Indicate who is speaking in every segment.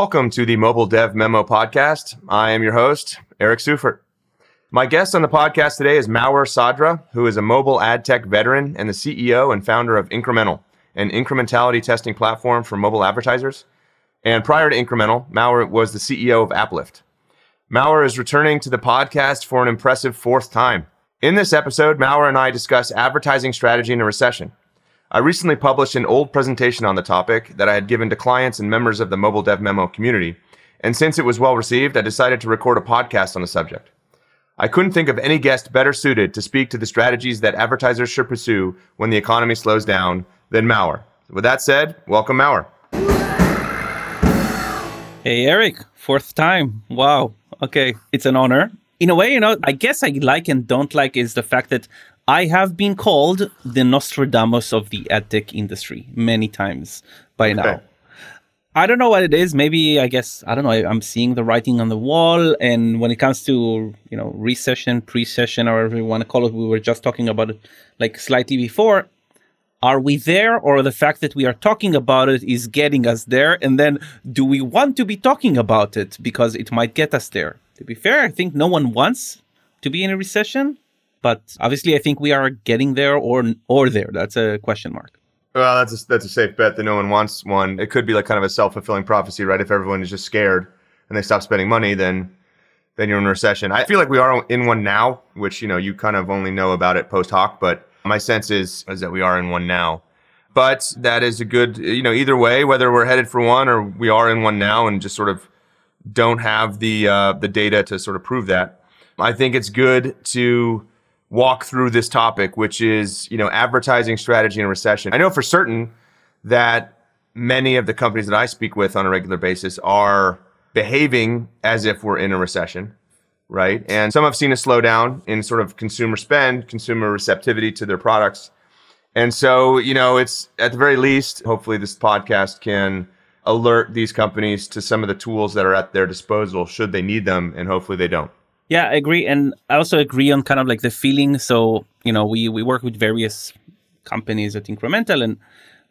Speaker 1: Welcome to the Mobile Dev Memo podcast. I am your host, Eric Seufert. My guest on the podcast today is Maor Sadra, who is a mobile ad tech veteran and the CEO and founder of INCRMNTAL, an incrementality testing platform for mobile advertisers. And prior to INCRMNTAL, Maor was the CEO of AppLift. Maor is returning to the podcast for an impressive fourth time. In this episode, Maor and I discuss advertising strategy in a recession. I recently published an old presentation on the topic that I had given to clients and members of the Mobile Dev Memo community, and since it was well received, I decided to record a podcast on the subject. I couldn't think of any guest better suited to speak to the strategies that advertisers should pursue when the economy slows down than Maor. With that said, welcome Maor.
Speaker 2: Hey Eric, fourth time. Wow. Okay, it's an honor. In a way, you know, I guess I like and don't like is the fact that I have been called the Nostradamus of the ad tech industry many times by okay. now. I don't know what it is. Maybe I guess I don't know. I'm seeing the writing on the wall. And when it comes to you know recession, pre-session, or whatever you want to call it, we were just talking about it like slightly before. Are we there, or the fact that we are talking about it is getting us there? And then, do we want to be talking about it because it might get us there? To be fair, I think no one wants to be in a recession, but obviously, I think we are getting there or or there. That's a question mark.
Speaker 1: Well, that's a, that's a safe bet that no one wants one. It could be like kind of a self fulfilling prophecy, right? If everyone is just scared and they stop spending money, then then you're in recession. I feel like we are in one now, which you know you kind of only know about it post hoc, but my sense is is that we are in one now. But that is a good, you know, either way, whether we're headed for one or we are in one now and just sort of don't have the uh, the data to sort of prove that. I think it's good to walk through this topic, which is, you know, advertising strategy in recession. I know for certain that many of the companies that I speak with on a regular basis are behaving as if we're in a recession, right? And some have seen a slowdown in sort of consumer spend, consumer receptivity to their products. And so, you know, it's at the very least, hopefully this podcast can alert these companies to some of the tools that are at their disposal should they need them and hopefully they don't.
Speaker 2: Yeah, I agree, and I also agree on kind of like the feeling. So you know, we we work with various companies at INCRMNTAL, and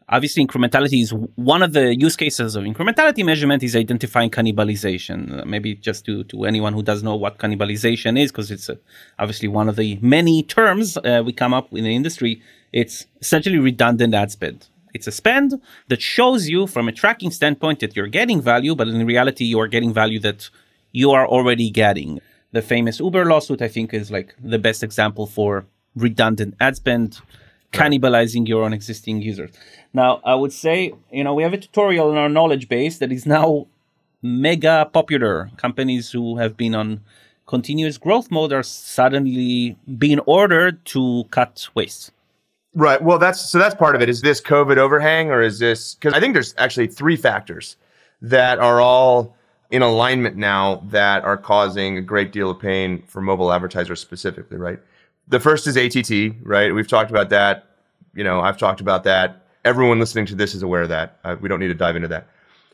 Speaker 2: obviously incrementality is one of the use cases of incrementality measurement is identifying cannibalization. Maybe just to to anyone who doesn't know what cannibalization is, because it's uh, obviously one of the many terms uh, we come up in the industry. It's essentially redundant ad spend. It's a spend that shows you from a tracking standpoint that you're getting value, but in reality, you are getting value that you are already getting the famous Uber lawsuit, I think, is like the best example for redundant ad spend, cannibalizing your own existing users. Now, I would say, you know, we have a tutorial in our knowledge base that is now mega popular. Companies who have been on continuous growth mode are suddenly being ordered to cut waste.
Speaker 1: Right. Well, that's so that's part of it. Is this COVID overhang or is this because I think there's actually three factors that are all in alignment now that are causing a great deal of pain for mobile advertisers specifically, right? The first is ATT, right? We've talked about that. You know, I've talked about that. Everyone listening to this is aware of that. Uh, we don't need to dive into that.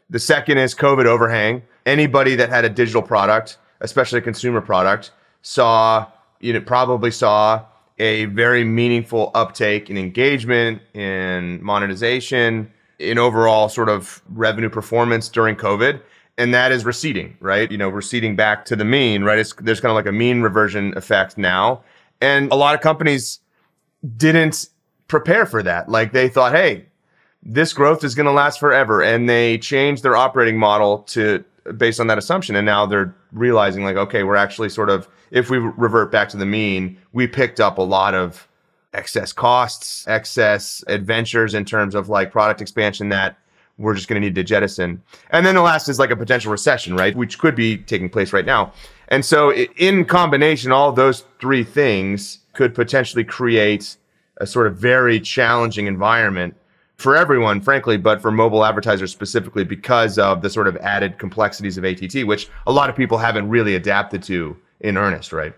Speaker 1: The second is COVID overhang. Anybody that had a digital product, especially a consumer product, saw, you know, probably saw a very meaningful uptake in engagement, in monetization, in overall sort of revenue performance during COVID and that is receding, right? You know, receding back to the mean, right? It's, there's kind of like a mean reversion effect now. And a lot of companies didn't prepare for that. Like they thought, hey, this growth is going to last forever. And they changed their operating model to based on that assumption. And now they're realizing like, okay, we're actually sort of, if we revert back to the mean, we picked up a lot of excess costs, excess adventures in terms of like product expansion that we're just going to need to jettison. And then the last is like a potential recession, right? Which could be taking place right now. And so in combination, all those three things could potentially create a sort of very challenging environment for everyone, frankly, but for mobile advertisers specifically because of the sort of added complexities of ATT, which a lot of people haven't really adapted to in earnest, right?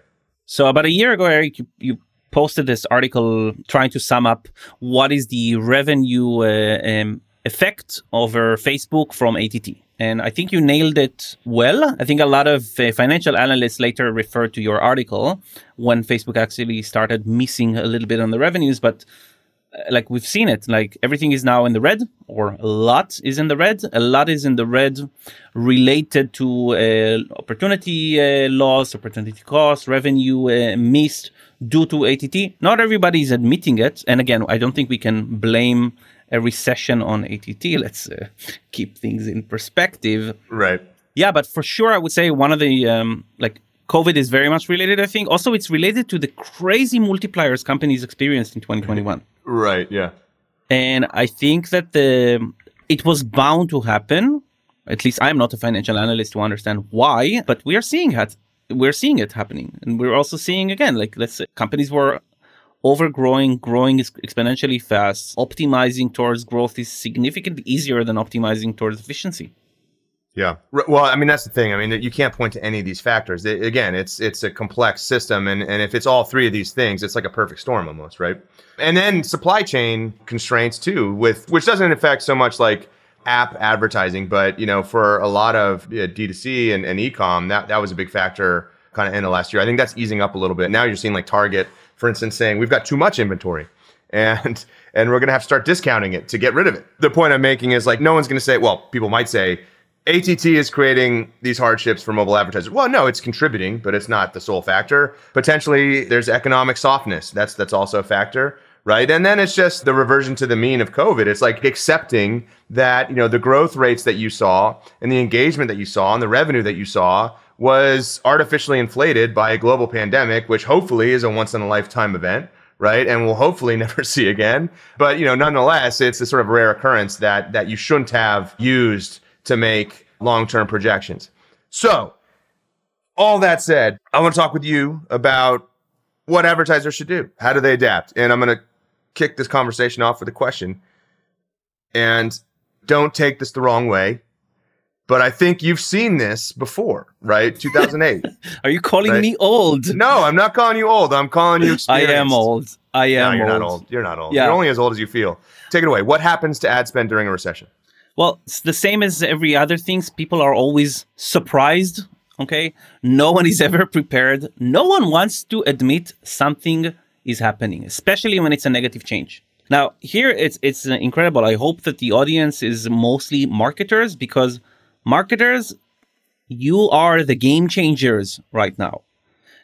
Speaker 2: So about a year ago, Eric, you, you posted this article trying to sum up what is the revenue uh, um, effect over Facebook from ATT. And I think you nailed it well. I think a lot of uh, financial analysts later referred to your article when Facebook actually started missing a little bit on the revenues. But like we've seen it like everything is now in the red or a lot is in the red a lot is in the red related to uh, opportunity uh, loss opportunity cost revenue uh, missed due to att not everybody is admitting it and again i don't think we can blame a recession on att let's uh, keep things in perspective
Speaker 1: right
Speaker 2: yeah but for sure i would say one of the um, like COVID is very much related, I think. Also, it's related to the crazy multipliers companies experienced in 2021.
Speaker 1: Right. Yeah.
Speaker 2: And I think that the it was bound to happen. At least I'm not a financial analyst to understand why, but we are seeing it. We're seeing it happening, and we're also seeing again, like let's say companies were overgrowing, growing exponentially fast. Optimizing towards growth is significantly easier than optimizing towards efficiency.
Speaker 1: Yeah. Well, I mean that's the thing. I mean you can't point to any of these factors. It, again, it's it's a complex system, and and if it's all three of these things, it's like a perfect storm almost, right? And then supply chain constraints too, with which doesn't affect so much like app advertising, but you know for a lot of D2C and, and ecom, that that was a big factor kind of in the last year. I think that's easing up a little bit. Now you're seeing like Target, for instance, saying we've got too much inventory. And and we're gonna have to start discounting it to get rid of it. The point I'm making is like no one's gonna say, well, people might say ATT is creating these hardships for mobile advertisers. Well, no, it's contributing, but it's not the sole factor. Potentially, there's economic softness. That's that's also a factor, right? And then it's just the reversion to the mean of COVID. It's like accepting that you know the growth rates that you saw and the engagement that you saw and the revenue that you saw was artificially inflated by a global pandemic, which hopefully is a once in a lifetime event right? And we'll hopefully never see again. But you know, nonetheless, it's a sort of rare occurrence that that you shouldn't have used to make long term projections. So, all that said, I want to talk with you about what advertisers should do. How do they adapt? And I'm going to kick this conversation off with a question. And don't take this the wrong way, but I think you've seen this before, right? 2008.
Speaker 2: Are you calling right? me old?
Speaker 1: No, I'm not calling you old. I'm calling you
Speaker 2: I am old. I am.
Speaker 1: No, you're
Speaker 2: old.
Speaker 1: not old. You're not old. Yeah. You're only as old as you feel. Take it away. What happens to ad spend during a recession?
Speaker 2: Well, it's the same as every other things. People are always surprised. Okay. No one is ever prepared. No one wants to admit something is happening, especially when it's a negative change. Now, here it's it's incredible. I hope that the audience is mostly marketers because marketers, you are the game changers right now.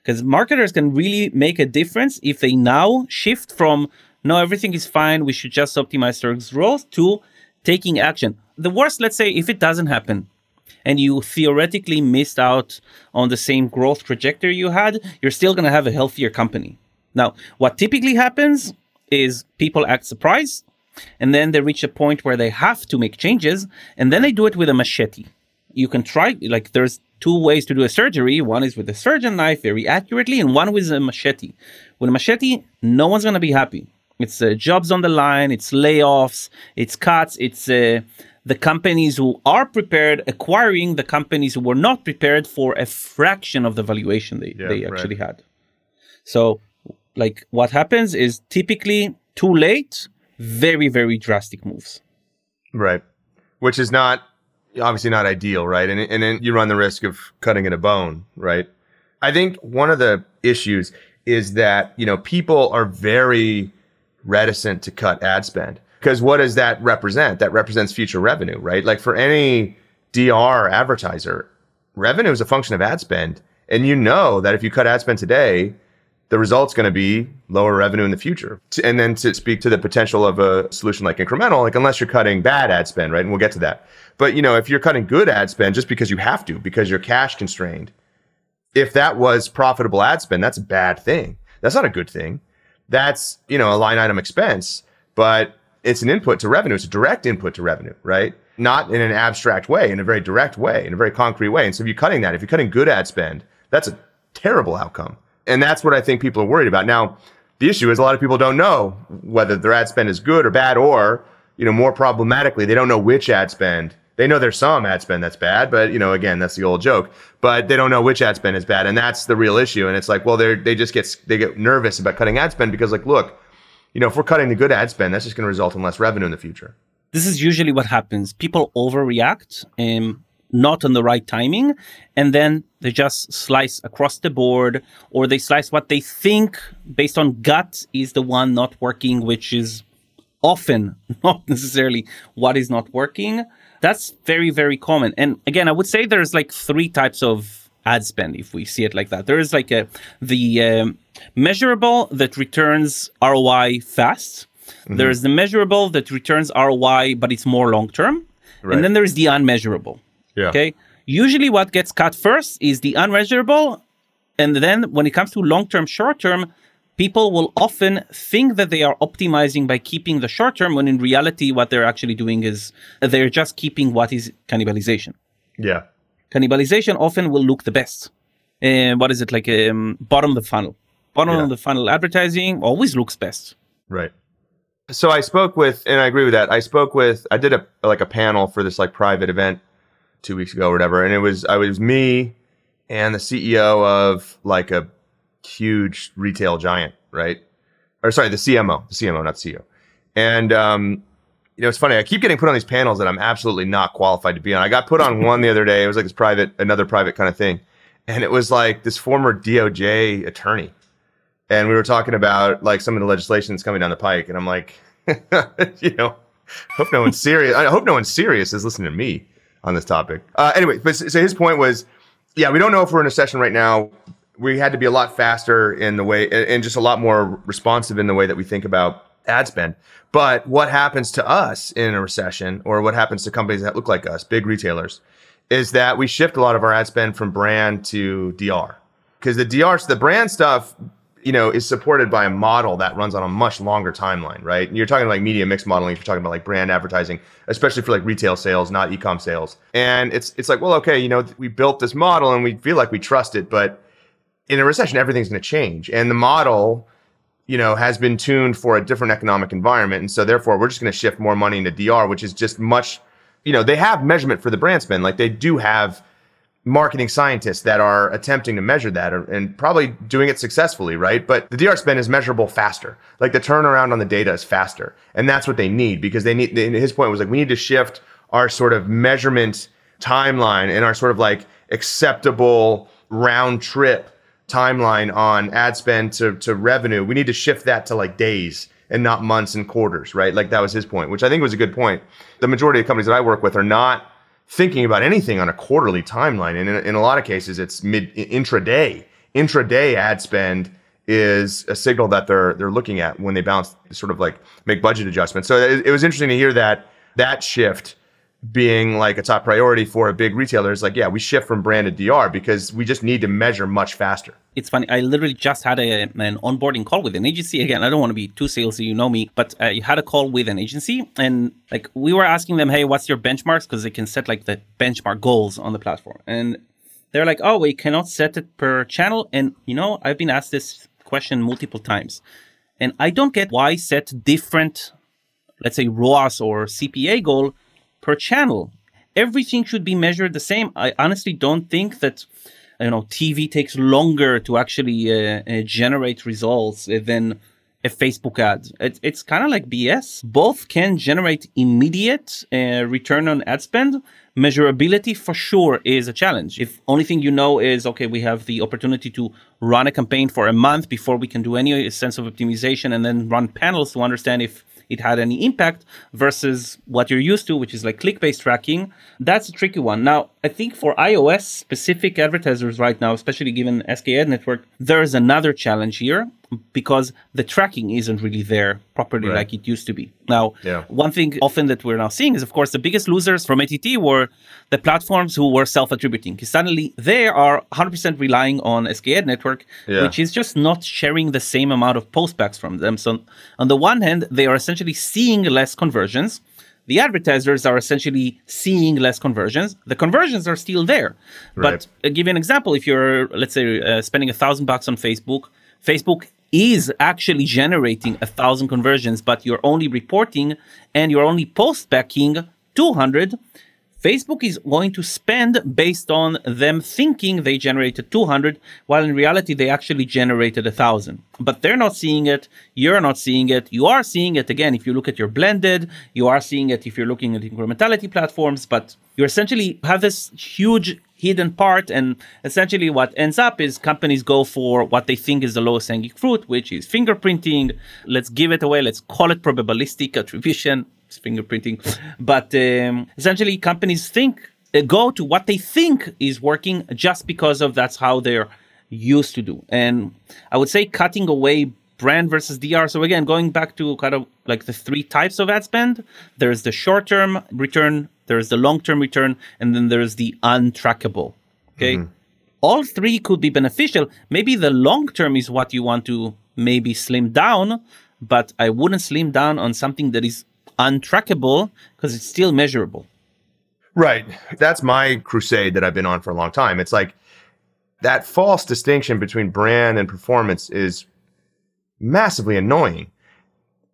Speaker 2: Because marketers can really make a difference if they now shift from no, everything is fine, we should just optimize growth to taking action the worst, let's say, if it doesn't happen and you theoretically missed out on the same growth trajectory you had, you're still going to have a healthier company. Now, what typically happens is people act surprised and then they reach a point where they have to make changes and then they do it with a machete. You can try, like, there's two ways to do a surgery. One is with a surgeon knife very accurately, and one with a machete. With a machete, no one's going to be happy. It's uh, jobs on the line, it's layoffs, it's cuts, it's uh, the companies who are prepared acquiring the companies who were not prepared for a fraction of the valuation they, yeah, they actually right. had. So, like, what happens is typically too late, very, very drastic moves.
Speaker 1: Right. Which is not obviously not ideal, right? And, and then you run the risk of cutting it a bone, right? I think one of the issues is that, you know, people are very reticent to cut ad spend. Because what does that represent? That represents future revenue, right? Like for any DR advertiser, revenue is a function of ad spend. And you know that if you cut ad spend today, the result's going to be lower revenue in the future. And then to speak to the potential of a solution like incremental, like unless you're cutting bad ad spend, right? And we'll get to that. But you know, if you're cutting good ad spend just because you have to, because you're cash constrained, if that was profitable ad spend, that's a bad thing. That's not a good thing. That's, you know, a line item expense, but it's an input to revenue. It's a direct input to revenue, right? Not in an abstract way, in a very direct way, in a very concrete way. And so if you're cutting that, if you're cutting good ad spend, that's a terrible outcome. And that's what I think people are worried about. Now, the issue is a lot of people don't know whether their ad spend is good or bad, or, you know, more problematically, they don't know which ad spend. They know there's some ad spend that's bad, but you know, again, that's the old joke. But they don't know which ad spend is bad, and that's the real issue. And it's like, well, they they just get they get nervous about cutting ad spend because, like, look, you know, if we're cutting the good ad spend, that's just going to result in less revenue in the future.
Speaker 2: This is usually what happens. People overreact, um, not on the right timing, and then they just slice across the board, or they slice what they think based on gut is the one not working, which is often not necessarily what is not working. That's very, very common. And again, I would say there's like three types of ad spend if we see it like that. There is like a the um, measurable that returns ROI fast. Mm-hmm. There is the measurable that returns ROI, but it's more long term. Right. And then there is the unmeasurable. Yeah. Okay. Usually, what gets cut first is the unmeasurable, and then when it comes to long term, short term, people will often think that they are optimizing by keeping the short term, when in reality, what they're actually doing is they're just keeping what is cannibalization.
Speaker 1: Yeah.
Speaker 2: Cannibalization often will look the best. Uh, what is it like? Um, bottom of the funnel. Bottom yeah. of the funnel advertising always looks best.
Speaker 1: Right. So I spoke with, and I agree with that. I spoke with, I did a like a panel for this like private event two weeks ago or whatever, and it was I was me and the CEO of like a huge retail giant, right? Or sorry, the CMO, the CMO, not CEO. And um, you know, it's funny. I keep getting put on these panels that I'm absolutely not qualified to be on. I got put on one the other day. It was like this private, another private kind of thing, and it was like this former DOJ attorney, and we were talking about like some of the legislation that's coming down the pike, and I'm like, you know, hope no one's serious. I hope no one's serious is listening to me on this topic. Uh, anyway, but so his point was, yeah, we don't know if we're in a session right now. We had to be a lot faster in the way and just a lot more responsive in the way that we think about ad spend. But what happens to us in a recession or what happens to companies that look like us, big retailers, is that we shift a lot of our ad spend from brand to DR. Because the DR, the brand stuff you know, is supported by a model that runs on a much longer timeline, right? And you're talking like media mix modeling, if you're talking about like brand advertising, especially for like retail sales, not e-com sales. And it's it's like, well, okay, you know, we built this model and we feel like we trust it, but in a recession, everything's going to change. And the model, you know, has been tuned for a different economic environment. And so therefore, we're just going to shift more money into DR, which is just much, you know, they have measurement for the brand spend. Like they do have marketing scientists that are attempting to measure that and probably doing it successfully, right? But the DR spend is measurable faster. Like the turnaround on the data is faster. And that's what they need because they need, his point was like, we need to shift our sort of measurement timeline and our sort of like acceptable round trip timeline on ad spend to, to revenue. We need to shift that to like days and not months and quarters, right? Like that was his point, which I think was a good point. The majority of companies that I work with are not thinking about anything on a quarterly timeline. And in, in a lot of cases, it's mid intraday. Intraday ad spend is a signal that they're they're looking at when they balance sort of like make budget adjustments. So it, it was interesting to hear that that shift being like a top priority for a big retailer is like, yeah, we shift from brand to DR because we just need to measure much faster.
Speaker 2: It's funny. I literally just had a, an onboarding call with an agency. Again, I don't want to be too salesy, you know me, but uh, I had a call with an agency and like we were asking them, hey, what's your benchmarks? Because they can set like the benchmark goals on the platform. And they're like, oh, we cannot set it per channel. And you know, I've been asked this question multiple times. And I don't get why set different, let's say ROAS or CPA goal per channel. Everything should be measured the same. I honestly don't think that you know TV takes longer to actually uh, uh, generate results than a Facebook ad. It, it's kind of like BS. Both can generate immediate uh, return on ad spend. Measurability for sure is a challenge. If only thing you know is okay, we have the opportunity to run a campaign for a month before we can do any sense of optimization, and then run panels to understand if it had any impact versus what you're used to, which is like click based tracking. That's a tricky one. Now, I think for iOS specific advertisers right now, especially given SKAd network, there is another challenge here because the tracking isn't really there properly right. like it used to be. Now, yeah. one thing often that we're now seeing is, of course, the biggest losers from ATT were the platforms who were self-attributing. Because suddenly they are 100% relying on SKAd network, yeah. which is just not sharing the same amount of postbacks from them. So on the one hand, they are essentially seeing less conversions. The advertisers are essentially seeing less conversions. The conversions are still there. Right. But uh, give you an example, if you're, let's say, uh, spending a thousand bucks on Facebook, Facebook is actually generating a thousand conversions, but you're only reporting and you're only post backing 200, Facebook is going to spend based on them thinking they generated 200, while in reality they actually generated a thousand. But they're not seeing it. You're not seeing it. You are seeing it again if you look at your blended. You are seeing it if you're looking at incrementality platforms. But you essentially have this huge hidden part. And essentially, what ends up is companies go for what they think is the lowest hanging fruit, which is fingerprinting. Let's give it away. Let's call it probabilistic attribution. It's fingerprinting. But um, essentially, companies think uh, go to what they think is working just because of that's how they're used to do. And I would say cutting away brand versus DR. So again, going back to kind of like the three types of ad spend, there's the short-term return, there's the long-term return, and then there's the untrackable. Okay. Mm-hmm. All three could be beneficial. Maybe the long term is what you want to maybe slim down, but I wouldn't slim down on something that is untrackable because it's still measurable.
Speaker 1: Right. That's my crusade that I've been on for a long time. It's like that false distinction between brand and performance is massively annoying.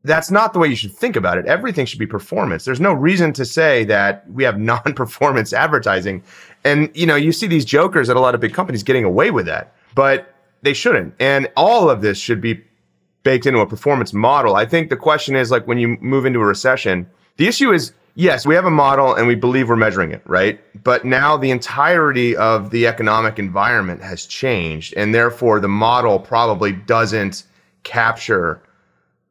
Speaker 1: That's not the way you should think about it. Everything should be performance. There's no reason to say that we have non-performance advertising. And you know, you see these jokers at a lot of big companies getting away with that, but they shouldn't. And all of this should be baked into a performance model. I think the question is like when you move into a recession, the issue is yes, we have a model and we believe we're measuring it, right? But now the entirety of the economic environment has changed. And therefore, the model probably doesn't capture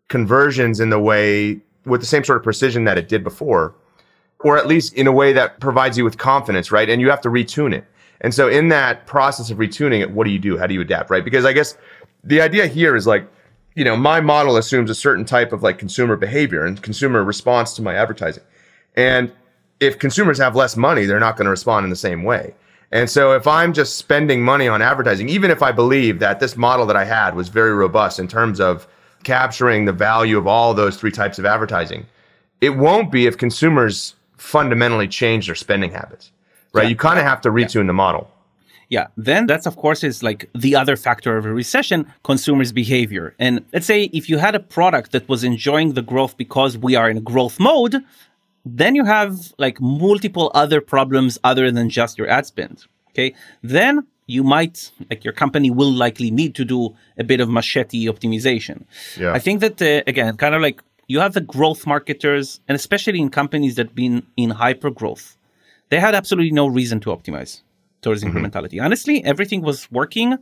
Speaker 1: conversions in the way with the same sort of precision that it did before, or at least in a way that provides you with confidence, right? And you have to retune it. And so, in that process of retuning it, what do you do? How do you adapt, right? Because I guess the idea here is like, you know, my model assumes a certain type of like consumer behavior and consumer response to my advertising. And if consumers have less money, they're not going to respond in the same way. And so if I'm just spending money on advertising, even if I believe that this model that I had was very robust in terms of capturing the value of all those three types of advertising, it won't be if consumers fundamentally change their spending habits, right? Yeah. You kind of have to retune yeah. the model.
Speaker 2: Yeah, then that's of course is like the other factor of a recession, consumers' behavior. And let's say if you had a product that was enjoying the growth because we are in a growth mode, then you have like multiple other problems other than just your ad spend. Okay. Then you might like your company will likely need to do a bit of machete optimization. Yeah. I think that uh, again, kind of like you have the growth marketers, and especially in companies that been in hyper growth, they had absolutely no reason to optimize towards mm-hmm. incrementality. Honestly, everything was working.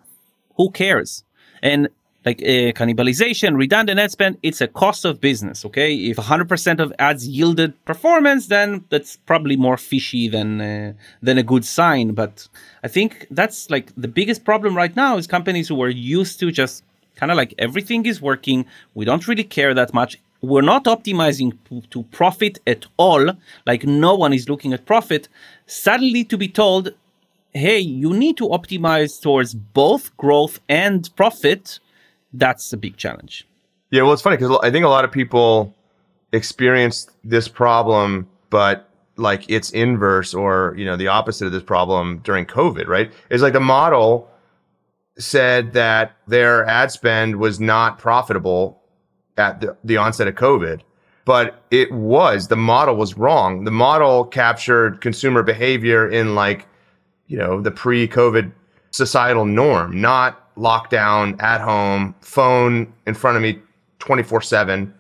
Speaker 2: Who cares? And like uh, cannibalization, redundant ad spend, it's a cost of business. Okay, if 100% of ads yielded performance, then that's probably more fishy than uh, than a good sign. But I think that's like the biggest problem right now is companies who are used to just kind of like everything is working. We don't really care that much. We're not optimizing to, to profit at all. Like no one is looking at profit. Suddenly to be told, hey, you need to optimize towards both growth and profit that's a big challenge.
Speaker 1: Yeah, well, it's funny because I think a lot of people experienced this problem, but like it's inverse or you know the opposite of this problem during COVID, right? It's like the model said that their ad spend was not profitable at the, the onset of COVID, but it was. The model was wrong. The model captured consumer behavior in like you know the pre-COVID societal norm, not lockdown, at home, phone in front of me 24 7.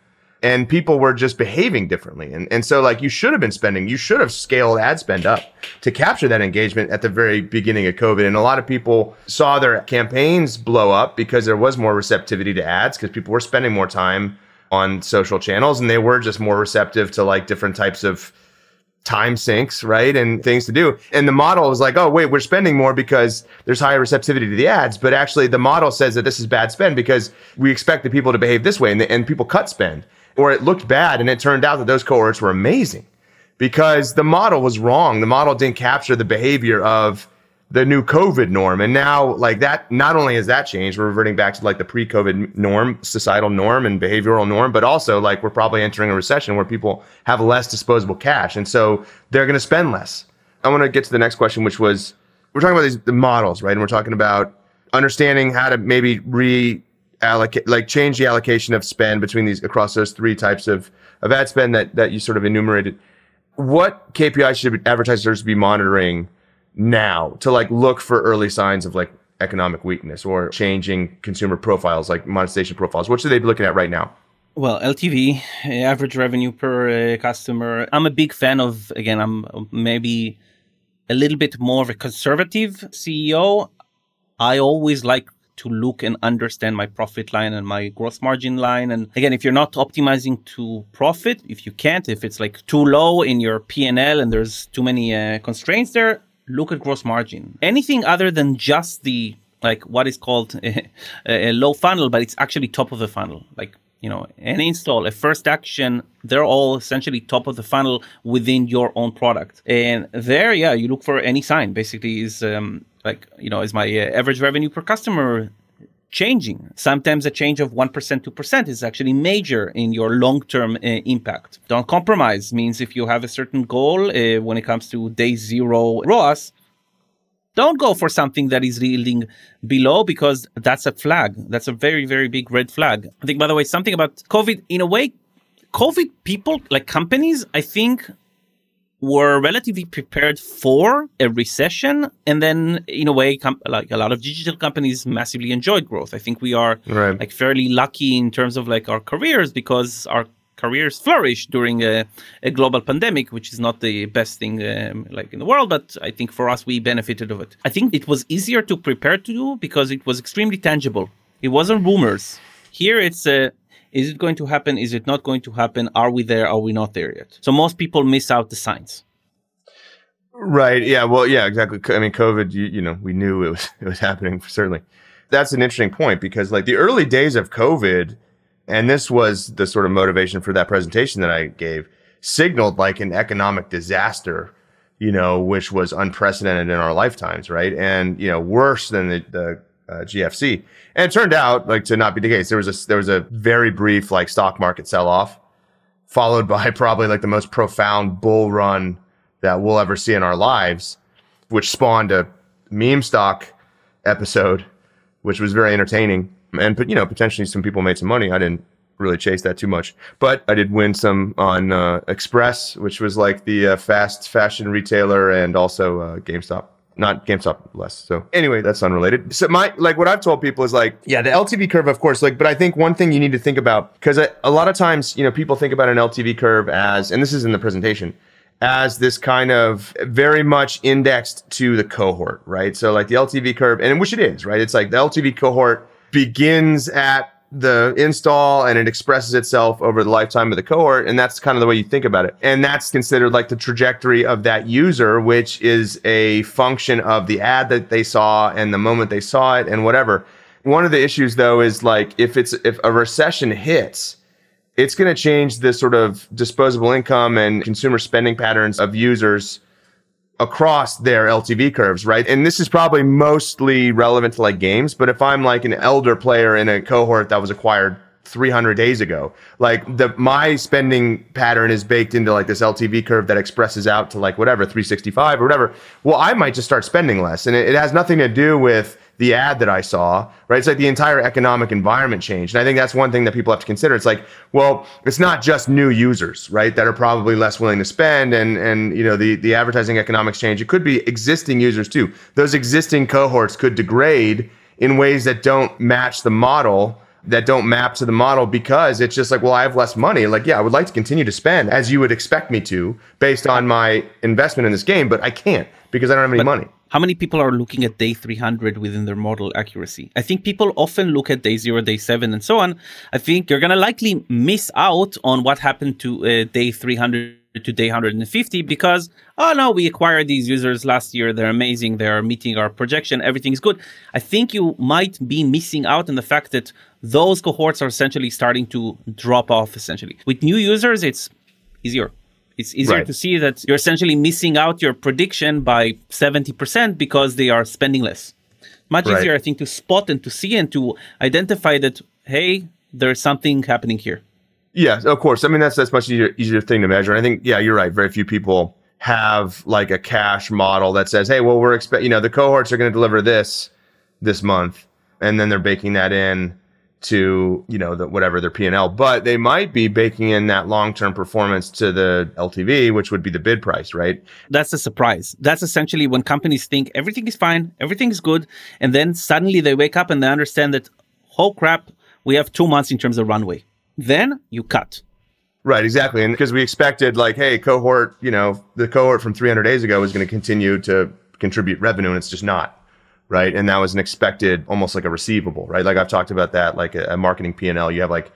Speaker 1: And people were just behaving differently. And, and so, like, you should have been spending, you should have scaled ad spend up to capture that engagement at the very beginning of COVID. And a lot of people saw their campaigns blow up because there was more receptivity to ads because people were spending more time on social channels and they were just more receptive to like different types of time sinks, right? And things to do. And the model is like, oh, wait, we're spending more because there's higher receptivity to the ads. But actually, the model says that this is bad spend because we expect the people to behave this way and, the, and people cut spend. Or it looked bad and it turned out that those cohorts were amazing because the model was wrong. The model didn't capture the behavior of the new COVID norm. And now, like that, not only has that changed, we're reverting back to like the pre COVID norm, societal norm and behavioral norm, but also like we're probably entering a recession where people have less disposable cash. And so they're going to spend less. I want to get to the next question, which was we're talking about these the models, right? And we're talking about understanding how to maybe reallocate, like change the allocation of spend between these across those three types of, of ad spend that, that you sort of enumerated. What KPI should advertisers be monitoring? Now to like look for early signs of like economic weakness or changing consumer profiles, like monetization profiles? What should they be looking at right now?
Speaker 2: Well, LTV, average revenue per uh, customer. I'm a big fan of, again, I'm maybe a little bit more of a conservative CEO, I always like to look and understand my profit line and my gross margin line. And again, if you're not optimizing to profit, if you can't, if it's like too low in your P&L and there's too many uh, constraints there, look at gross margin. Anything other than just the like what is called a, a low funnel, but it's actually top of the funnel. Like you know, an install, a first action, they're all essentially top of the funnel within your own product. And there, yeah, you look for any sign. Basically, is um, like you know, is my uh, average revenue per customer changing? Sometimes a change of one percent, two percent is actually major in your long-term uh, impact. Don't compromise means if you have a certain goal uh, when it comes to day zero ROAS, don't go for something that is yielding below because that's a flag. That's a very, very big red flag. I think, by the way, something about COVID, in a way, COVID people, like companies, I think were relatively prepared for a recession. And then, in a way, com- like a lot of digital companies massively enjoyed growth. I think we are right. like fairly lucky in terms of like our careers because our careers flourish during a, a, global pandemic, which is not the best thing um, like in the world, but I think for us we benefited of it. I think it was easier to prepare to do because it was extremely tangible. It wasn't rumors. Here it's a uh, is it going to happen? Is it not going to happen? Are we there? Are we not there yet? So most people miss out the signs.
Speaker 1: Right. Yeah. Well. Yeah. Exactly. I mean, COVID. You, you know, we knew it was it was happening. Certainly, that's an interesting point because like the early days of COVID, and this was the sort of motivation for that presentation that I gave, signaled like an economic disaster, you know, which was unprecedented in our lifetimes, right? And, you know, worse than the, the uh, GFC. And it turned out like to not be the case. There was a, there was a very brief like stock market sell off followed by probably like the most profound bull run that we'll ever see in our lives, which spawned a meme stock episode, which was very entertaining and but you know potentially some people made some money. I didn't really chase that too much, but I did win some on uh, Express, which was like the uh, fast fashion retailer, and also uh, GameStop. Not GameStop less. So anyway, that's unrelated. So my like what I've told people is like, yeah, the LTV curve, of course. Like, but I think one thing you need to think about because a lot of times you know people think about an LTV curve as, and this is in the presentation as this kind of very much indexed to the cohort, right? So like the LTV curve, and which it is, right? It's like the LTV cohort begins at the install and it expresses itself over the lifetime of the cohort. And that's kind of the way you think about it. And that's considered like the trajectory of that user, which is a function of the ad that they saw and the moment they saw it and whatever. One of the issues though is like if it's if a recession hits, it's going to change the sort of disposable income and consumer spending patterns of users across their LTV curves, right? And this is probably mostly relevant to like games, but if I'm like an elder player in a cohort that was acquired 300 days ago, like the my spending pattern is baked into like this LTV curve that expresses out to like whatever 365 or whatever. Well, I might just start spending less, and it, it has nothing to do with the ad that I saw, right? It's like the entire economic environment changed. And I think that's one thing that people have to consider. It's like, well, it's not just new users, right? That are probably less willing to spend and and you know the the advertising economics change. It could be existing users too. Those existing cohorts could degrade in ways that don't match the model that don't map to the model because it's just like, well, I have less money. Like, yeah, I would like to continue to spend as you would expect me to based on my investment in this game, but I can't because I don't have any but, money
Speaker 2: how many people are looking at day 300 within their model accuracy? I think people often look at day zero, day seven, and so on. I think you're going to likely miss out on what happened to uh, day 300 to day 150 because, oh no, we acquired these users last year. They're amazing. They're meeting our projection. Everything is good. I think you might be missing out on the fact that those cohorts are essentially starting to drop off essentially. With new users, it's easier it's easier right. to see that you're essentially missing out your prediction by 70% because they are spending less. Much right. easier, I think, to spot and to see and to identify that, hey, there's something happening here.
Speaker 1: Yes, of course. I mean, that's that's much easier easier thing to measure. And I think, yeah, you're right. Very few people have like a cash model that says, hey, well, we're expect, you know, the cohorts are going to deliver this this month, and then they're baking that in to you know the, whatever their P&L but they might be baking in that long-term performance to the LTV which would be the bid price right
Speaker 2: that's a surprise that's essentially when companies think everything is fine everything is good and then suddenly they wake up and they understand that oh crap we have 2 months in terms of runway then you cut
Speaker 1: Right, exactly. And because we expected like, hey, cohort, you know, the cohort from 300 days ago is going to continue to contribute revenue and it's just not. Right. And that was an expected, almost like a receivable, right? Like I've talked about that, like a, a marketing P&L, you have like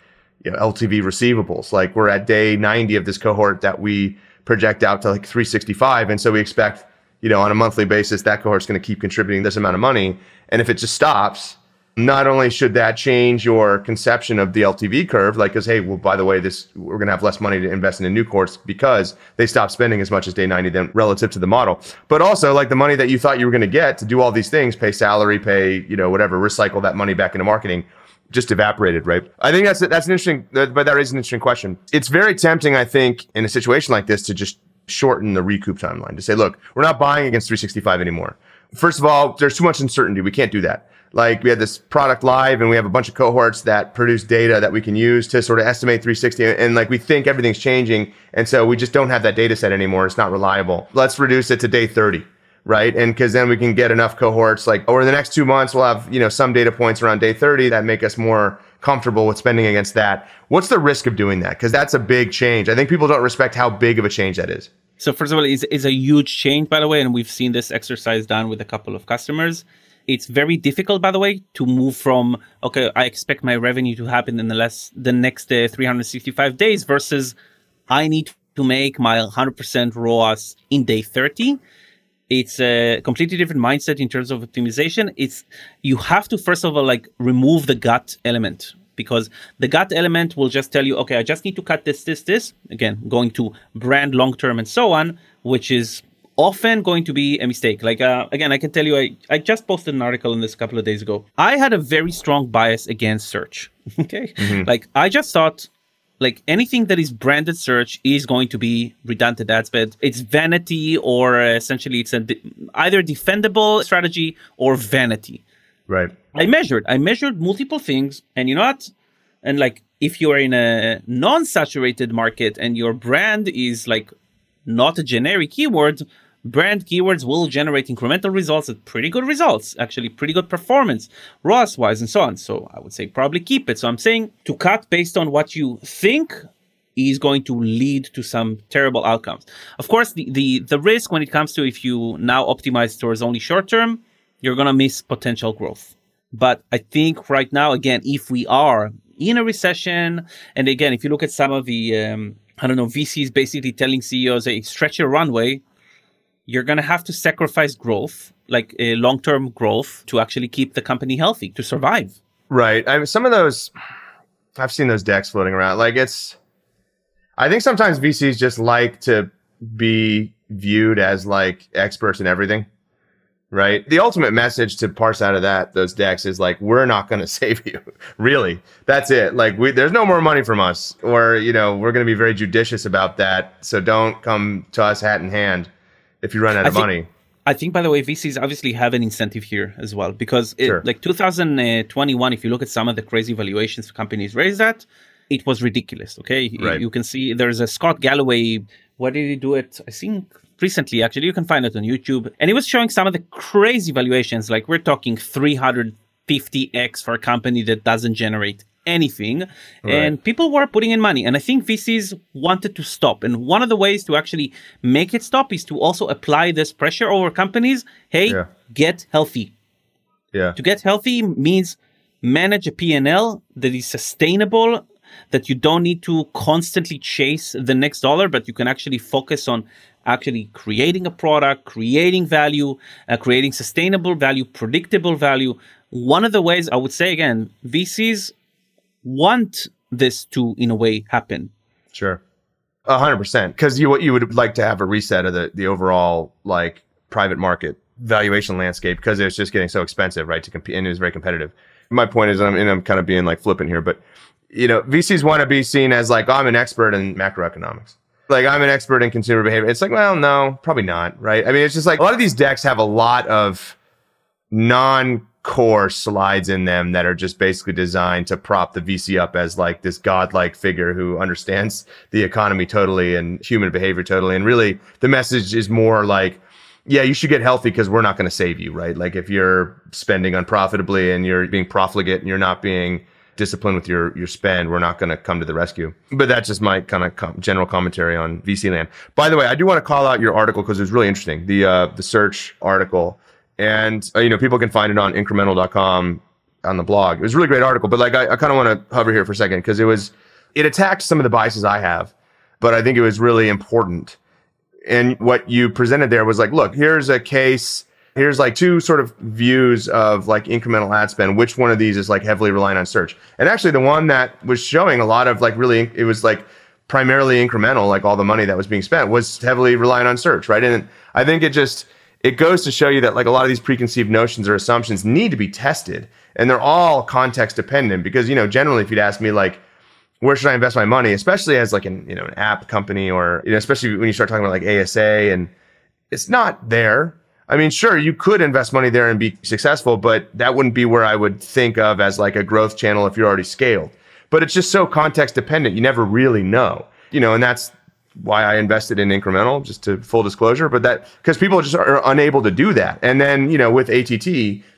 Speaker 1: you know, LTV receivables. Like we're at day 90 of this cohort that we project out to like 365. And so we expect, you know, on a monthly basis, that cohort's going to keep contributing this amount of money. And if it just stops, not only should that change your conception of the LTV curve, like, because, hey, well, by the way, this, we're going to have less money to invest in a new course because they stop spending as much as day 90 then relative to the model. But also, like, the money that you thought you were going to get to do all these things, pay salary, pay, you know, whatever, recycle that money back into marketing just evaporated, right? I think that's that's an interesting, but that is an interesting question. It's very tempting, I think, in a situation like this to just shorten the recoup timeline to say, look, we're not buying against 365 anymore. First of all, there's too much uncertainty. We can't do that like we had this product live and we have a bunch of cohorts that produce data that we can use to sort of estimate 360 and like we think everything's changing and so we just don't have that data set anymore. It's not reliable. Let's reduce it to day 30 right? And because then we can get enough cohorts like over the next two months we'll have you know some data points around day 30 that make us more comfortable with spending against that. What's the risk of doing that? Because that's a big change. I think people don't respect how big of a change that is.
Speaker 2: So first of all it's, it's a huge change by the way and we've seen this exercise done with a couple of customers it's very difficult, by the way, to move from okay, I expect my revenue to happen in the less the next uh, 365 days versus I need to make my 100% ROAS in day 30. It's a completely different mindset in terms of optimization. It's you have to first of all like remove the gut element because the gut element will just tell you, okay, I just need to cut this, this, this. Again, going to brand long term and so on, which is often going to be a mistake. Like uh, again, I can tell you, I, I just posted an article on this a couple of days ago. I had a very strong bias against search. okay, mm-hmm. like I just thought. Like anything that is branded search is going to be redundant ad spend. It's vanity, or uh, essentially, it's a de- either defendable strategy or vanity.
Speaker 1: Right.
Speaker 2: I measured. I measured multiple things, and you know what? And like, if you are in a non-saturated market and your brand is like not a generic keyword, brand keywords will generate incremental results at pretty good results, actually pretty good performance, ROAS wise, and so on. So I would say probably keep it. So I'm saying to cut based on what you think is going to lead to some terrible outcomes. Of course, the, the, the risk when it comes to if you now optimize towards only short term, you're going to miss potential growth. But I think right now, again, if we are in a recession, and again, if you look at some of the, um, I don't know, VCs basically telling CEOs, hey, stretch your runway, you're going to have to sacrifice growth, like uh, a long term growth, to actually keep the company healthy, to survive.
Speaker 1: Right. I mean, some of those, I've seen those decks floating around. Like it's, I think sometimes VCs just like to be viewed as like experts in everything. Right. The ultimate message to parse out of that, those decks is like, we're not going to save you. really. That's it. Like we, there's no more money from us or, you know, we're going to be very judicious about that. So don't come to us hat in hand if you run out I of think, money.
Speaker 2: I think, by the way, VCs obviously have an incentive here as well because, it, sure. like 2021, if you look at some of the crazy valuations companies raised at, it was ridiculous. Okay, right. you can see there's a Scott Galloway. What did he do it? I think recently. Actually, you can find it on YouTube, and he was showing some of the crazy valuations. Like we're talking 350x for a company that doesn't generate anything right. and people were putting in money. And i think vcs wanted to stop. And one of the ways to actually make it stop is to also apply this pressure over companies. Hey yeah. get healthy.
Speaker 1: Yeah.
Speaker 2: To get healthy means manage a p&l that is sustainable that you don't need to constantly chase the next dollar but you can actually focus on actually creating a product creating value uh, creating sustainable value predictable value. One of the ways i would say again vcs want this to, in a way, happen.
Speaker 1: Sure. A hundred percent. Cause you, you would like to have a reset of the, the overall like private market valuation landscape because it's just getting so expensive, right? To compete and it's very competitive. My point is, I'm, and I'm kind of being like flippant here, but you know, VCs want to be seen as like, oh, I'm an expert in macroeconomics. Like I'm an expert in consumer behavior. It's like, well, no, probably not, right? I mean, it's just like a lot of these decks have a lot of non core slides in them that are just basically designed to prop the VC up as like this godlike figure who understands the economy totally and human behavior totally. And really, the message is more like, yeah, you should get healthy because we're not going to save you, right? Like if you're spending unprofitably and you're being profligate and you're not being disciplined with your your spend, we're not going to come to the rescue. But that's just my kind of com- general commentary on VC land. By the way, I do want to call out your article because it was really interesting. The uh, the search article, and uh, you know people can find it on incrmntal.com on the blog. It was a really great article, but like I, I kind of want to hover here for a second because it was it attacked some of the biases I have, but I think it was really important. And what you presented there was like, look, here's a case here's like two sort of views of like incremental ad spend. Which one of these is like heavily reliant on search? And actually, the one that was showing a lot of like really, it was like primarily incremental, like all the money that was being spent was heavily reliant on search, right? And I think it just it goes to show you that like a lot of these preconceived notions or assumptions need to be tested, and they're all context dependent. Because you know, generally, if you'd ask me like where should I invest my money, especially as like an you know an app company or you know especially when you start talking about like ASA and it's not there I mean, sure, you could invest money there and be successful, but that wouldn't be where I would think of as like a growth channel if you're already scaled. But it's just so context dependent. You never really know, you know, and that's why I invested in INCRMNTAL, just to full disclosure. But that because people just are unable to do that. And then, you know, with ATT,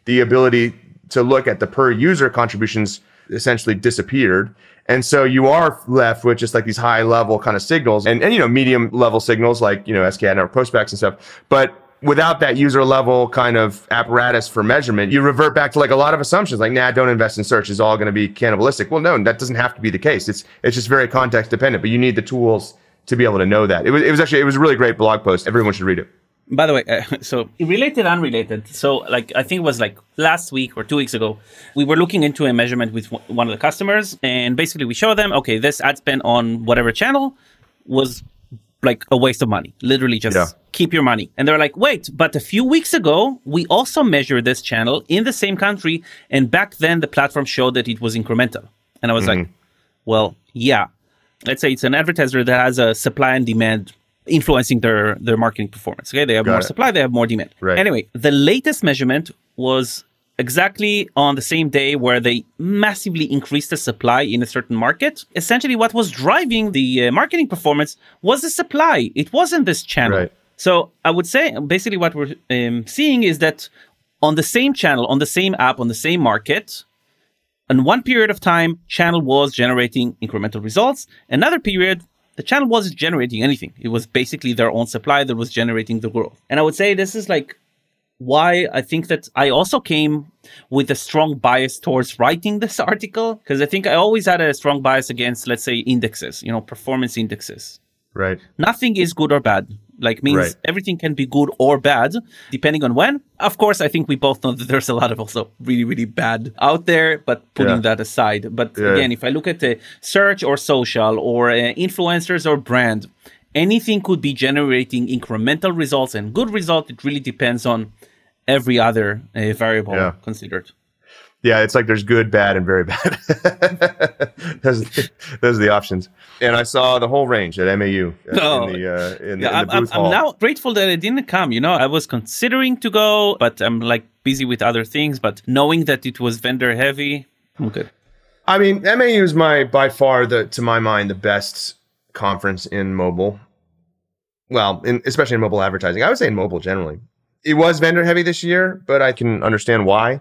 Speaker 1: the ability to look at the per user contributions essentially disappeared. And so you are left with just like these high level kind of signals and, and you know, medium level signals like, you know, SKAD network postbacks and stuff. But without that user level kind of apparatus for measurement, you revert back to like a lot of assumptions like, nah, don't invest in search is all going to be cannibalistic. Well, no, that doesn't have to be the case. It's, it's just very context dependent, but you need the tools to be able to know that. It was, it was actually, it was a really great blog post. Everyone should read it.
Speaker 2: By the way, uh, so related, unrelated. So, like, I think it was like last week or two weeks ago, we were looking into a measurement with one of the customers, and basically we show them, okay, this ad spend on whatever channel was like a waste of money. Literally just yeah. keep your money. And they're like, wait, but a few weeks ago, we also measured this channel in the same country. And back then the platform showed that it was incremental. And I was mm-hmm. like, well, yeah. Let's say it's an advertiser that has a supply and demand influencing their their marketing performance. Okay. They have Got more it. supply, they have more demand. Right. Anyway, the latest measurement was exactly on the same day where they massively increased the supply in a certain market. Essentially, what was driving the uh, marketing performance was the supply. It wasn't this channel. Right. So I would say basically what we're um, seeing is that on the same channel, on the same app, on the same market, in one period of time, channel was generating incremental results. Another period, the channel wasn't generating anything. It was basically their own supply that was generating the growth. And I would say this is like why I think that I also came with a strong bias towards writing this article because I think I always had a strong bias against, let's say, indexes, you know, performance indexes.
Speaker 1: Right.
Speaker 2: Nothing is good or bad. Like means right. everything can be good or bad depending on when. Of course, I think we both know that there's a lot of also really really bad out there. But putting yeah. that aside, but yeah. again, if I look at the search or social or uh, influencers or brand, anything could be generating incremental results and good result. It really depends on every other uh, variable yeah. considered.
Speaker 1: Yeah, it's like there's good, bad, and very bad. those, those, are the options. And I saw the whole range at MAU uh, oh. in the, uh, in, yeah,
Speaker 2: in the I'm, I'm, now grateful that I didn't come. You know, I was considering to go, but I'm like busy with other things. But knowing that it was vendor heavy, I'm good.
Speaker 1: I mean, MAU is my by far the to my mind the best conference in mobile. Well, in, especially in mobile advertising. I would say in mobile generally it was vendor heavy this year, but I can understand why.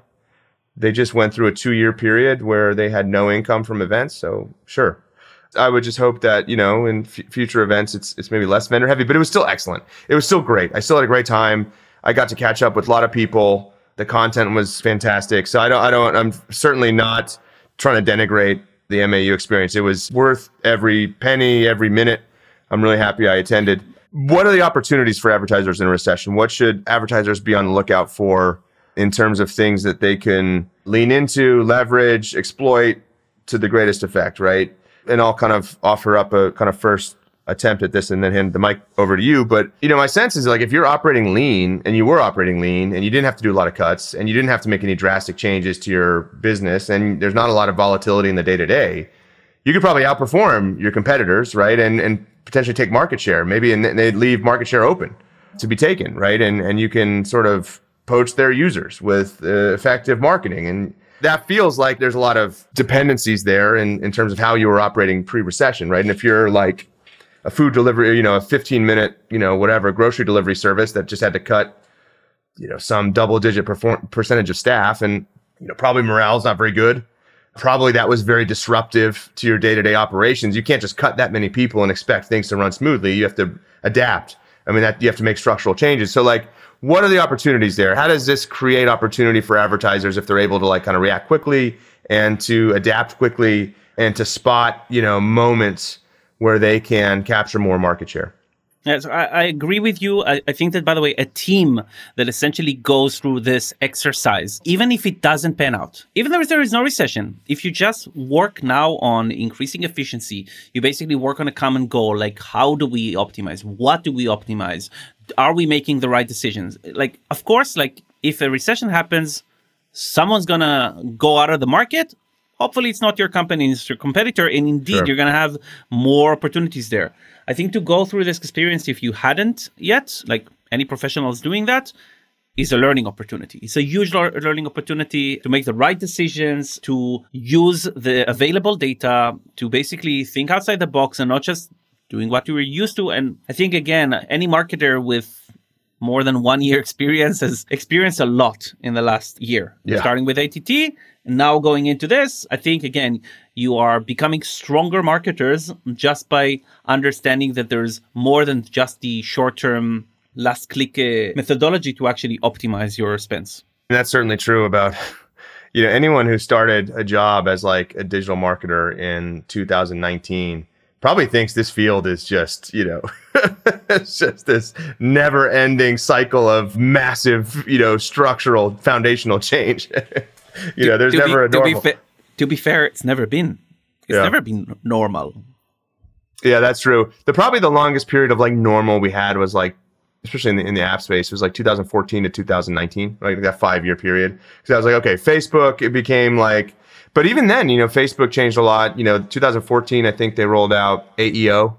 Speaker 1: They just went through a two year period where they had no income from events. So sure. I would just hope that, you know, in f- future events, it's, it's maybe less vendor heavy, but it was still excellent. It was still great. I still had a great time. I got to catch up with a lot of people. The content was fantastic. So I don't, I don't, I'm certainly not trying to denigrate the MAU experience. It was worth every penny, every minute. I'm really happy I attended what are the opportunities for advertisers in a recession? What should advertisers be on the lookout for in terms of things that they can lean into, leverage, exploit to the greatest effect, right? And I'll kind of offer up a kind of first attempt at this and then hand the mic over to you. But, you know, my sense is like if you're operating lean and you were operating lean and you didn't have to do a lot of cuts and you didn't have to make any drastic changes to your business and there's not a lot of volatility in the day to day, you could probably outperform your competitors, right? And, and potentially take market share, maybe, and they'd leave market share open to be taken, right? And and you can sort of poach their users with uh, effective marketing, and that feels like there's a lot of dependencies there in in terms of how you were operating pre-recession, right? And if you're like a food delivery, you know, a 15 minute, you know, whatever grocery delivery service that just had to cut, you know, some double digit perform- percentage of staff, and you know, probably morale's not very good probably that was very disruptive to your day-to-day operations. You can't just cut that many people and expect things to run smoothly. You have to adapt. I mean, that you have to make structural changes. So like what are the opportunities there? How does this create opportunity for advertisers if they're able to like kind of react quickly and to adapt quickly and to spot, you know, moments where they can capture more market share?
Speaker 2: Yes, I, I, agree with you. I, I, think that, by the way, a team that essentially goes through this exercise, even if it doesn't pan out, even though there is no recession, if you just work now on increasing efficiency, you basically work on a common goal like how do we optimize? What do we optimize? Are we making the right decisions? Like, of course, like if a recession happens, someone's gonna go out of the market. Hopefully, it's not your company, it's your competitor, and indeed, sure. you're gonna have more opportunities there. I think to go through this experience, if you hadn't yet, like any professionals doing that, is a learning opportunity. It's a huge learning opportunity to make the right decisions, to use the available data, to basically think outside the box and not just doing what you were used to. And I think, again, any marketer with more than one year experience has experienced a lot in the last year, yeah. starting with ATT And now going into this, I think again, you are becoming stronger marketers just by understanding that there's more than just the short term last click uh, methodology to actually optimize your spends.
Speaker 1: And that's certainly true about you know anyone who started a job as like a digital marketer in 2019 probably thinks this field is just you know it's just this never ending cycle of massive you know structural foundational change you know, there's never
Speaker 2: be,
Speaker 1: a normal.
Speaker 2: To be, fa- to be fair, it's never been. It's yeah. never been normal.
Speaker 1: Yeah, that's true. The probably the longest period of like normal we had was like, especially in the in the app space, it was like 2014 to 2019, like that five year period. Because I was like, okay, Facebook, it became like, but even then, you know, Facebook changed a lot. You know, 2014, I think they rolled out AEO,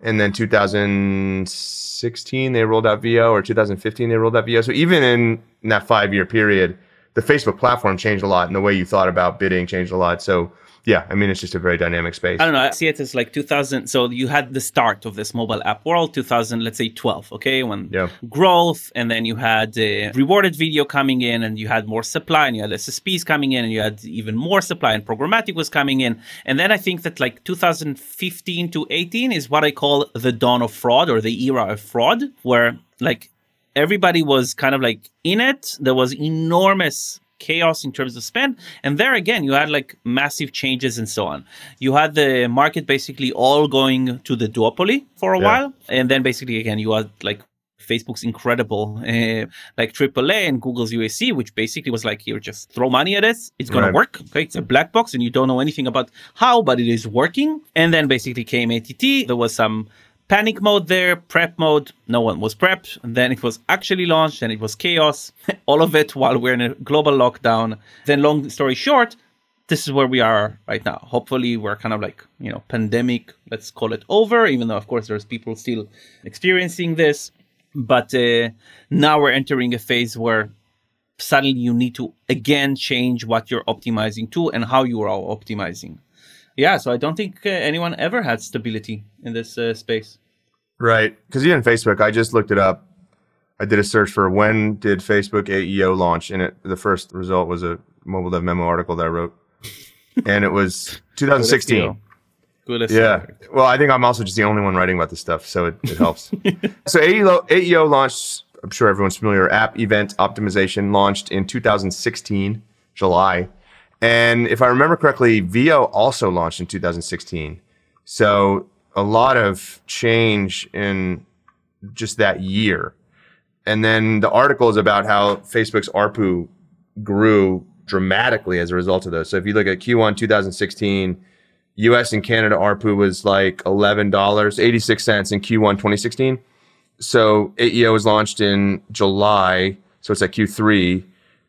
Speaker 1: and then 2016 they rolled out VO, or 2015 they rolled out VO. So even in, in that five year period, the Facebook platform changed a lot and the way you thought about bidding changed a lot. So yeah, I mean, it's just a very dynamic space.
Speaker 2: I don't know. I see it as like 2000. So you had the start of this mobile app world, 2000, let's say 12, okay? When yeah. growth, and then you had uh, rewarded video coming in, and you had more supply, and you had SSPs coming in, and you had even more supply, and programmatic was coming in. And then I think that like 2015 to 18 is what I call the dawn of fraud or the era of fraud, where like everybody was kind of like in it. There was enormous chaos in terms of spend. And there again, you had like massive changes and so on. You had the market basically all going to the duopoly for a yeah. while. And then basically, again, you had like Facebook's incredible, uh, like AAA and Google's UAC, which basically was like, here, just throw money at it. It's going right. to work. Okay. It's a black box and you don't know anything about how, but it is working. And then basically came ATT. There was some panic mode there, prep mode, no one was prepped. And then it was actually launched and it was chaos. All of it while we're in a global lockdown. Then, long story short, this is where we are right now. Hopefully, we're kind of like, you know, pandemic, let's call it over, even though, of course, there's people still experiencing this. But uh, now we're entering a phase where suddenly you need to again change what you're optimizing to and how you are optimizing. Yeah, so I don't think uh, anyone ever had stability in this uh, space.
Speaker 1: Right, because even Facebook, I just looked it up. I did a search for when did Facebook AEO launch, and it the first result was a mobile dev memo article that I wrote, and it was 2016. Good yeah. Well, I think I'm also just the only one writing about this stuff, so it, it helps. so AEO, AEO launched. I'm sure everyone's familiar. App event optimization launched in 2016, July. And if I remember correctly, VO also launched in 2016. So a lot of change in just that year. And then the article is about how Facebook's ARPU grew dramatically as a result of those. So if you look at Q1 2016, US and Canada ARPU was like $11, 86 cents in Q1 2016. So AEO was launched in July. So it's at Q3.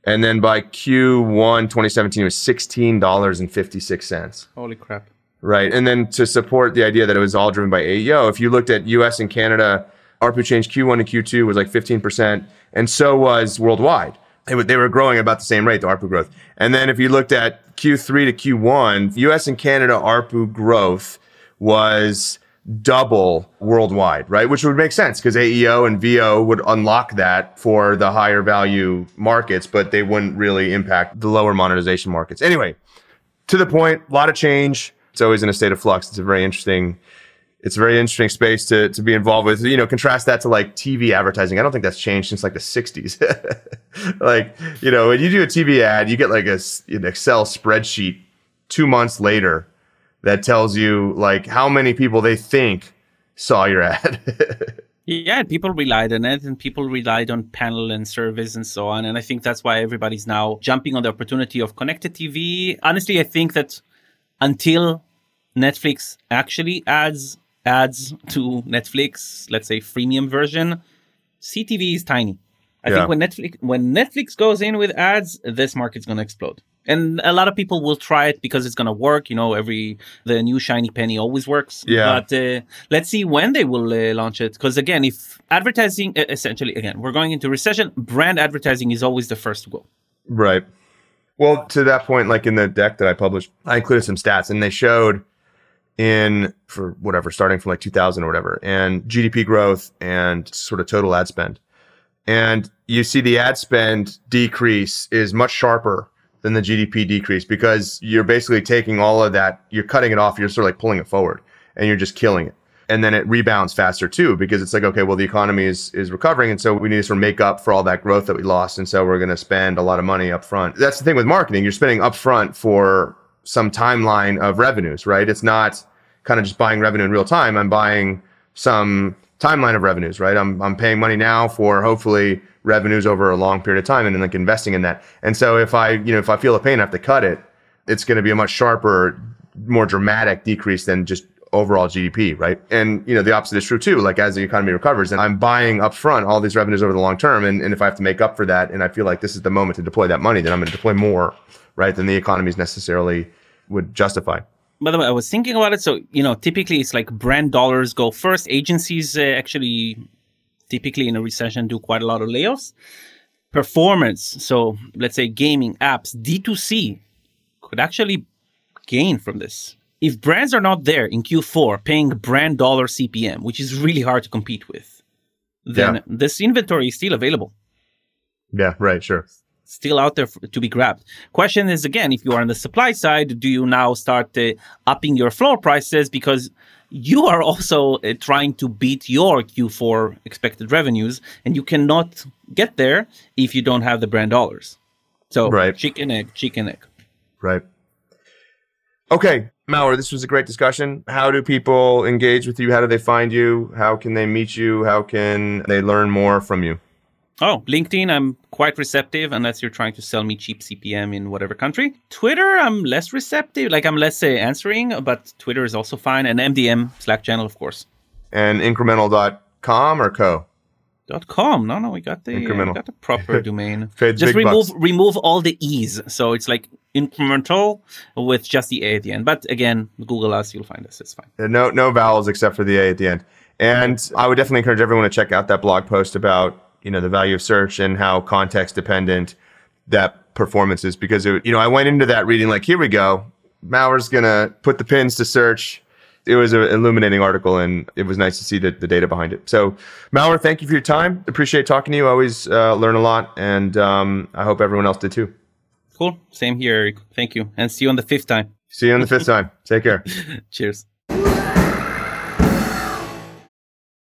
Speaker 1: And then by Q1 2017, it was $16.56.
Speaker 2: Holy crap.
Speaker 1: Right. And then to support the idea that it was all driven by AEO, if you looked at US and Canada, ARPU change Q1 to Q2 was like 15%, and so was worldwide. They, they were growing about the same rate, the ARPU growth. And then if you looked at Q3 to Q1, US and Canada ARPU growth was double worldwide, right? Which would make sense because AEO and VO would unlock that for the higher value markets, but they wouldn't really impact the lower monetization markets. Anyway, to the point, a lot of change. It's always in a state of flux. It's a very interesting it's a very interesting space to to be involved with. You know, contrast that to like TV advertising. I don't think that's changed since like the '60s. like, you know, when you do a TV ad, you get like a, an Excel spreadsheet two months later that tells you like how many people they think saw your ad.
Speaker 2: yeah, people relied on it, and people relied on panel and service and so on. And I think that's why everybody's now jumping on the opportunity of connected TV. Honestly, I think that until Netflix actually adds ads to Netflix, let's say freemium version, CTV is tiny. I yeah. think when Netflix when Netflix goes in with ads, this market's going to explode. And a lot of people will try it because it's going to work. You know, every the new shiny penny always works.
Speaker 1: Yeah.
Speaker 2: But uh, let's see when they will uh, launch it. Because again, if advertising, essentially, again, we're going into recession, brand advertising is always the first to go.
Speaker 1: Right. Well, to that point, like in the deck that I published, I included some stats, and they showed in for whatever, starting from like 2000 or whatever, and GDP growth and sort of total ad spend. And you see the ad spend decrease is much sharper than the GDP decrease because you're basically taking all of that, you're cutting it off, you're sort of like pulling it forward and you're just killing it. And then it rebounds faster too, because it's like, okay, well, the economy is is recovering. And so we need to sort of make up for all that growth that we lost. And so we're going to spend a lot of money up front. That's the thing with marketing. You're spending up front for some timeline of revenues, right? It's not kind of just buying revenue in real time. I'm buying some timeline of revenues, right? I'm, I'm paying money now for hopefully revenues over a long period of time and then like investing in that. And so if I, you know, if I feel a pain, I have to cut it, it's going to be a much sharper, more dramatic decrease than just overall GDP, right? And you know, the opposite is true too. Like as the economy recovers and I'm buying upfront all these revenues over the long term. And, and if I have to make up for that and I feel like this is the moment to deploy that money, then I'm going to deploy more, right? Than the economy is necessarily would justify
Speaker 2: by the way, I was thinking about it. So, you know, typically it's like brand dollars go first. Agencies uh, actually typically in a recession do quite a lot of layoffs. Performance, so let's say gaming, apps, D2C could actually gain from this. If brands are not there in Q4 paying brand dollar CPM, which is really hard to compete with, then yeah. this inventory is still available.
Speaker 1: Yeah, right, sure
Speaker 2: still out there to be grabbed. Question is again, if you are on the supply side, do you now start uh, upping your floor prices because you are also uh, trying to beat your Q4 expected revenues, and you cannot get there if you don't have the brand dollars. So right. chicken egg, chicken egg.
Speaker 1: Right. Okay, Maor, this was a great discussion. How do people engage with you? How do they find you? How can they meet you? How can they learn more from you?
Speaker 2: Oh, LinkedIn, I'm quite receptive unless you're trying to sell me cheap CPM in whatever country. Twitter, I'm less receptive. Like I'm less uh, answering, but Twitter is also fine. And MDM, Slack channel, of course.
Speaker 1: And incrmntal.com or co?
Speaker 2: Dot com. No, no, we got the incremental. Uh, got the proper domain.
Speaker 1: just
Speaker 2: remove
Speaker 1: bucks.
Speaker 2: remove all the e's, so it's like incremental with just the a at the end. But again, Google us, you'll find us. It's fine.
Speaker 1: no no vowels except for the a at the end. And I would definitely encourage everyone to check out that blog post about you know the value of search and how context dependent that performance is. Because it, you know I went into that reading like here we go. Maor's gonna put the pins to search. It was an illuminating article and it was nice to see the, the data behind it. So Mauer thank you for your time. Appreciate talking to you. I always uh, learn a lot and um, I hope everyone else did too.
Speaker 2: Cool. Same here Eric. Thank you. And see you on the fifth time.
Speaker 1: See you on the fifth time. Take care.
Speaker 2: Cheers